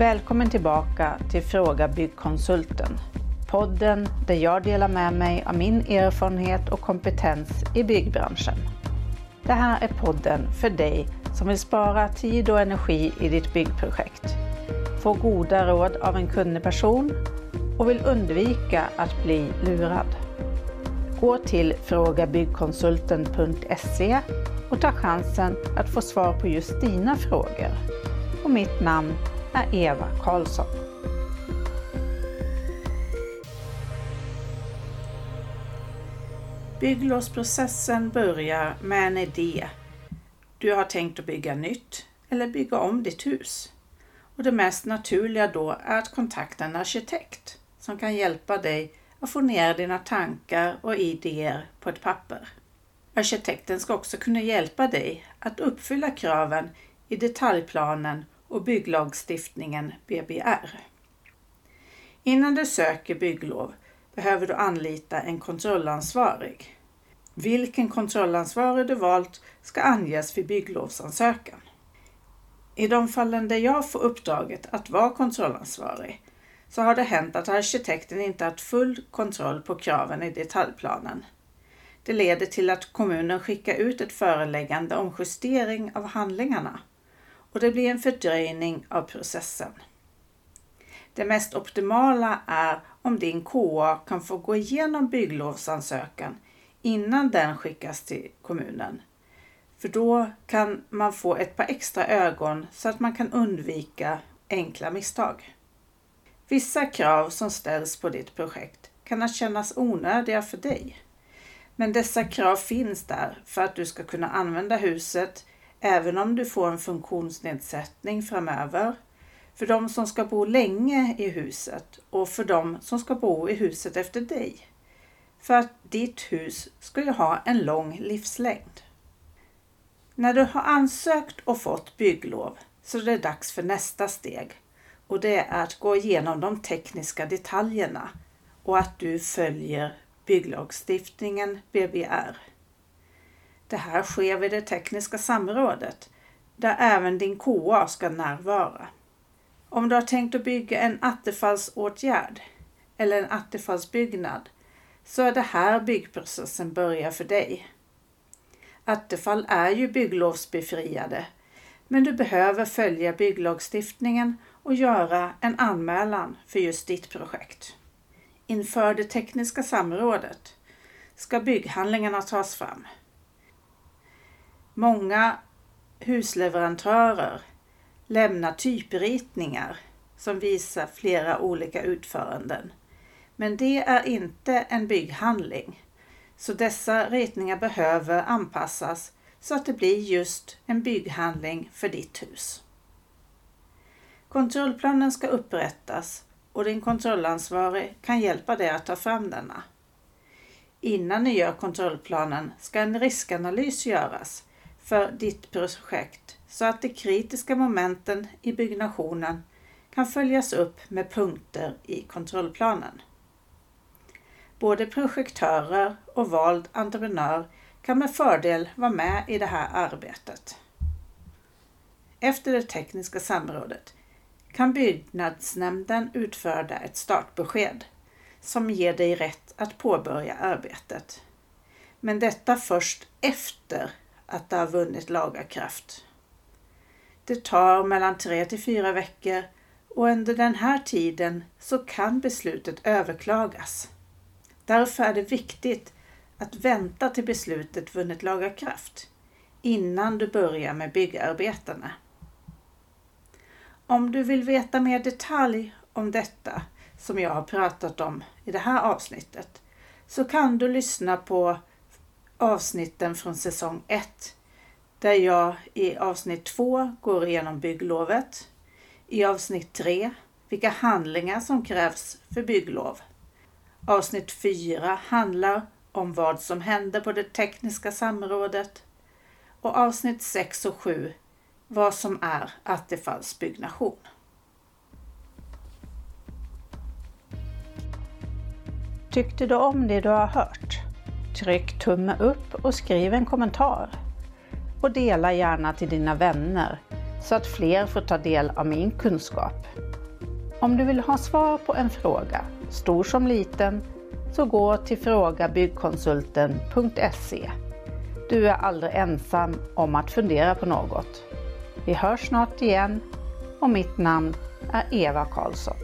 Välkommen tillbaka till Fråga Byggkonsulten. Podden där jag delar med mig av min erfarenhet och kompetens i byggbranschen. Det här är podden för dig som vill spara tid och energi i ditt byggprojekt, få goda råd av en kunnig person och vill undvika att bli lurad. Gå till frågabyggkonsulten.se och ta chansen att få svar på just dina frågor. Och mitt namn Eva Karlsson. Bygglovsprocessen börjar med en idé. Du har tänkt att bygga nytt eller bygga om ditt hus. Och det mest naturliga då är att kontakta en arkitekt som kan hjälpa dig att få ner dina tankar och idéer på ett papper. Arkitekten ska också kunna hjälpa dig att uppfylla kraven i detaljplanen och bygglagstiftningen BBR. Innan du söker bygglov behöver du anlita en kontrollansvarig. Vilken kontrollansvarig du valt ska anges vid bygglovsansökan. I de fallen där jag får uppdraget att vara kontrollansvarig så har det hänt att arkitekten inte haft full kontroll på kraven i detaljplanen. Det leder till att kommunen skickar ut ett föreläggande om justering av handlingarna och det blir en fördröjning av processen. Det mest optimala är om din KA kan få gå igenom bygglovsansökan innan den skickas till kommunen. För då kan man få ett par extra ögon så att man kan undvika enkla misstag. Vissa krav som ställs på ditt projekt kan kännas onödiga för dig. Men dessa krav finns där för att du ska kunna använda huset även om du får en funktionsnedsättning framöver, för de som ska bo länge i huset och för de som ska bo i huset efter dig. För att ditt hus ska ju ha en lång livslängd. När du har ansökt och fått bygglov så är det dags för nästa steg och det är att gå igenom de tekniska detaljerna och att du följer bygglagstiftningen BBR. Det här sker vid det tekniska samrådet där även din KA ska närvara. Om du har tänkt att bygga en attefallsåtgärd eller en attefallsbyggnad så är det här byggprocessen börjar för dig. Attefall är ju bygglovsbefriade men du behöver följa bygglagstiftningen och göra en anmälan för just ditt projekt. Inför det tekniska samrådet ska bygghandlingarna tas fram. Många husleverantörer lämnar typritningar som visar flera olika utföranden. Men det är inte en bygghandling. Så dessa ritningar behöver anpassas så att det blir just en bygghandling för ditt hus. Kontrollplanen ska upprättas och din kontrollansvarig kan hjälpa dig att ta fram denna. Innan ni gör kontrollplanen ska en riskanalys göras för ditt projekt så att de kritiska momenten i byggnationen kan följas upp med punkter i kontrollplanen. Både projektörer och vald entreprenör kan med fördel vara med i det här arbetet. Efter det tekniska samrådet kan byggnadsnämnden utfärda ett startbesked som ger dig rätt att påbörja arbetet. Men detta först efter att det har vunnit laga kraft. Det tar mellan tre till fyra veckor och under den här tiden så kan beslutet överklagas. Därför är det viktigt att vänta till beslutet vunnit laga kraft innan du börjar med byggarbetena. Om du vill veta mer detalj om detta som jag har pratat om i det här avsnittet så kan du lyssna på avsnitten från säsong 1 där jag i avsnitt 2 går igenom bygglovet. I avsnitt 3 vilka handlingar som krävs för bygglov. Avsnitt 4 handlar om vad som hände på det tekniska samrådet och avsnitt 6 och 7 vad som är attefallsbyggnation. Tyckte du om det du har hört? Tryck tumme upp och skriv en kommentar. Och dela gärna till dina vänner så att fler får ta del av min kunskap. Om du vill ha svar på en fråga, stor som liten, så gå till frågabyggkonsulten.se. Du är aldrig ensam om att fundera på något. Vi hörs snart igen och mitt namn är Eva Karlsson.